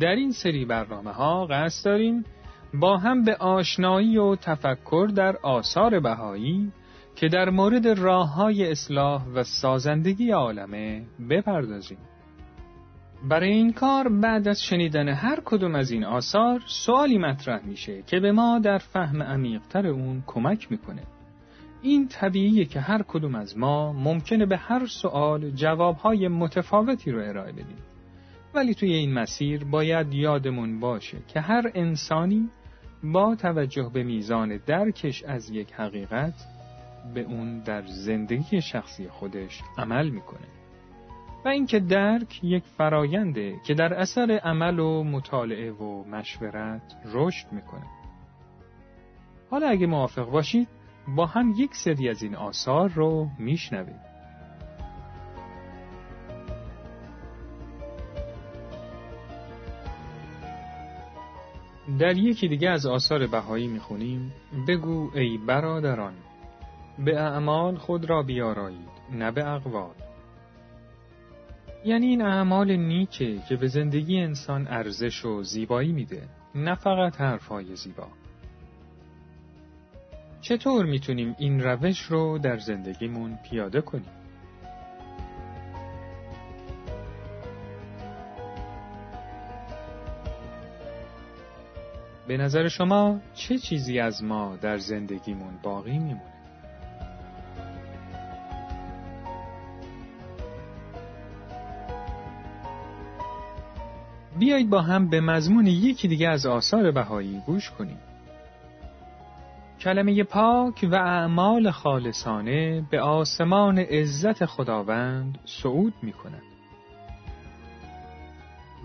در این سری برنامه ها قصد داریم با هم به آشنایی و تفکر در آثار بهایی که در مورد راه های اصلاح و سازندگی عالمه بپردازیم. برای این کار بعد از شنیدن هر کدوم از این آثار سوالی مطرح میشه که به ما در فهم عمیقتر اون کمک می‌کنه. این طبیعیه که هر کدوم از ما ممکنه به هر سوال جوابهای متفاوتی رو ارائه بدیم. ولی توی این مسیر باید یادمون باشه که هر انسانی با توجه به میزان درکش از یک حقیقت به اون در زندگی شخصی خودش عمل می‌کنه. و اینکه درک یک فراینده که در اثر عمل و مطالعه و مشورت رشد می‌کنه. حالا اگه موافق باشید با هم یک سری از این آثار رو میشنویم. در یکی دیگه از آثار بهایی می‌خونیم. بگو ای برادران به اعمال خود را بیارایید نه به اقوال. یعنی این اعمال نیکه که به زندگی انسان ارزش و زیبایی میده نه فقط حرفهای زیبا. چطور می‌تونیم این روش رو در زندگیمون پیاده کنیم؟ به نظر شما چه چیزی از ما در زندگیمون باقی میمونه؟ بیایید با هم به مضمون یکی دیگه از آثار بهایی گوش کنیم. کلمه پاک و اعمال خالصانه به آسمان عزت خداوند صعود می کند.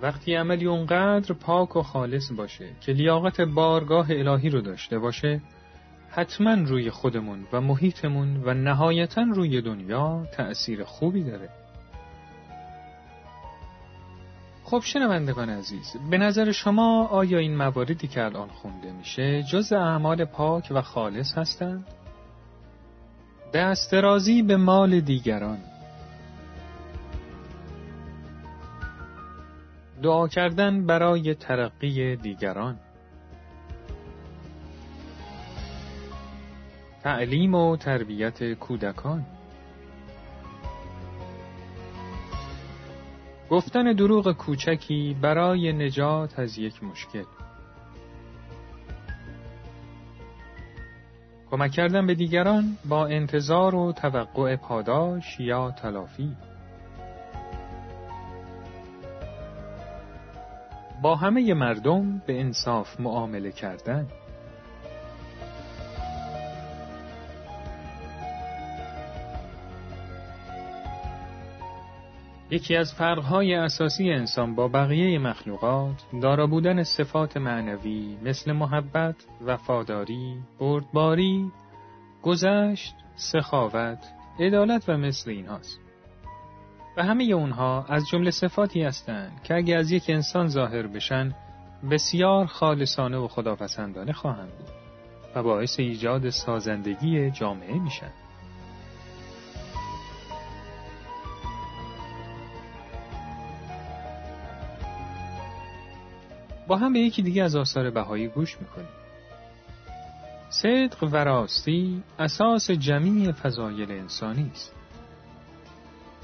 وقتی عملی اونقدر پاک و خالص باشه که لیاقت بارگاه الهی رو داشته باشه حتما روی خودمون و محیطمون و نهایتا روی دنیا تأثیر خوبی داره خب شنوندگان عزیز به نظر شما آیا این مواردی که الان خونده میشه جز اعمال پاک و خالص هستند؟ دسترازی به مال دیگران دعا کردن برای ترقی دیگران. تعلیم و تربیت کودکان. گفتن دروغ کوچکی برای نجات از یک مشکل. کمک کردن به دیگران با انتظار و توقع پاداش یا تلافی. با همه مردم به انصاف معامله کردن یکی از فرقهای اساسی انسان با بقیه مخلوقات دارا بودن صفات معنوی مثل محبت، وفاداری، بردباری، گذشت، سخاوت، عدالت و مثل اینهاست. و همه اونها از جمله صفاتی هستند که اگر از یک انسان ظاهر بشن بسیار خالصانه و خداپسندانه خواهند بود و باعث ایجاد سازندگی جامعه میشن. با هم به یکی دیگه از آثار بهایی گوش می‌کنیم. صدق و راستی اساس جمعی فضایل انسانی است.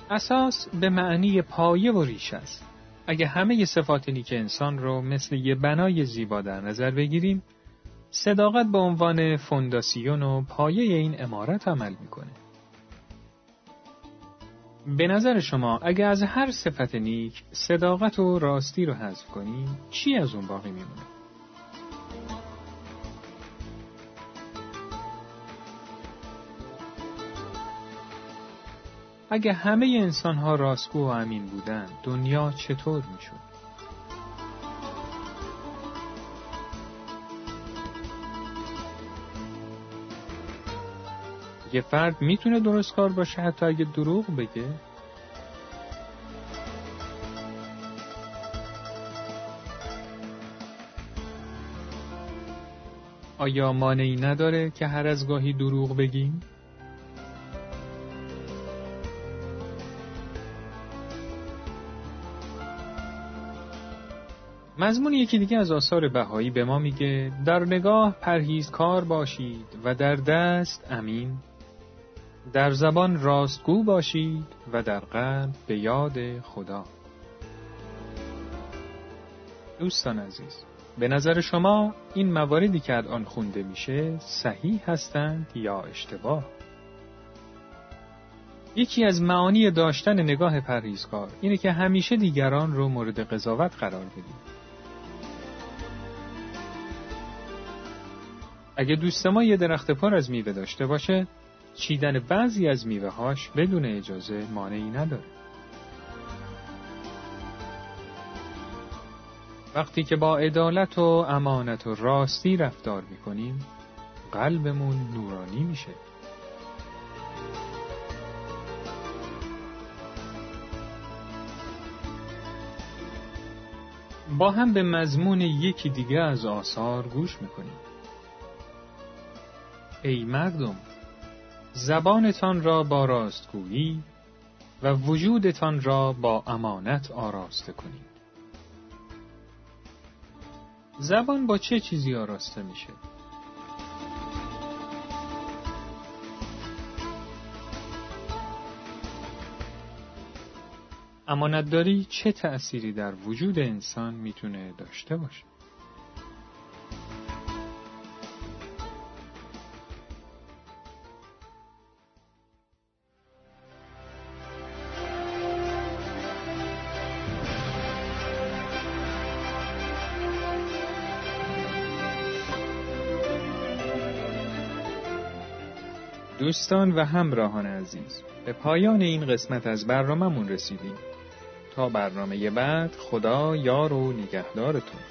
اساس به معنی پایه و ریش است. اگه همه صفات نیک انسان رو مثل یه بنای زیبا در نظر بگیریم، صداقت به عنوان فونداسیون و پایه این امارت عمل می‌کنه. به نظر شما اگه از هر صفت نیک صداقت و راستی رو حذف کنیم چی از اون باقی میمونه؟ اگه همه انسان ها راستگو و امین بودن دنیا چطور می‌شد؟ یه فرد می‌تونه درست کار باشه حتی اگه دروغ بگه؟ آیا مانعی نداره که هر از گاهی دروغ بگیم؟ مضمون یکی دیگه از آثار بهایی به ما میگه در نگاه کار باشید و در دست امین در زبان راستگو باشید و در قلب به یاد خدا دوستان عزیز به نظر شما این مواردی که الان خونده میشه صحیح هستند یا اشتباه؟ یکی از معانی داشتن نگاه پرهیزکار اینه که همیشه دیگران رو مورد قضاوت قرار بدیم. اگه دوست ما یه درخت پر از میوه داشته باشه چیدن بعضی از میوه هاش بدون اجازه مانعی نداره. وقتی که با عدالت و امانت و راستی رفتار می‌کنیم قلبمون نورانی میشه. با هم به مضمون یکی دیگه از آثار گوش می‌کنیم. ای مردم زبانتان را با راستگویی و وجودتان را با امانت آراسته کنید. زبان با چه چیزی آراسته میشه؟ امانتداری چه تأثیری در وجود انسان می‌تونه داشته باشه؟ دوستان و همراهان عزیز به پایان این قسمت از برنامهمون رسیدیم. تا برنامه بعد خدا یار و نگهدارتون.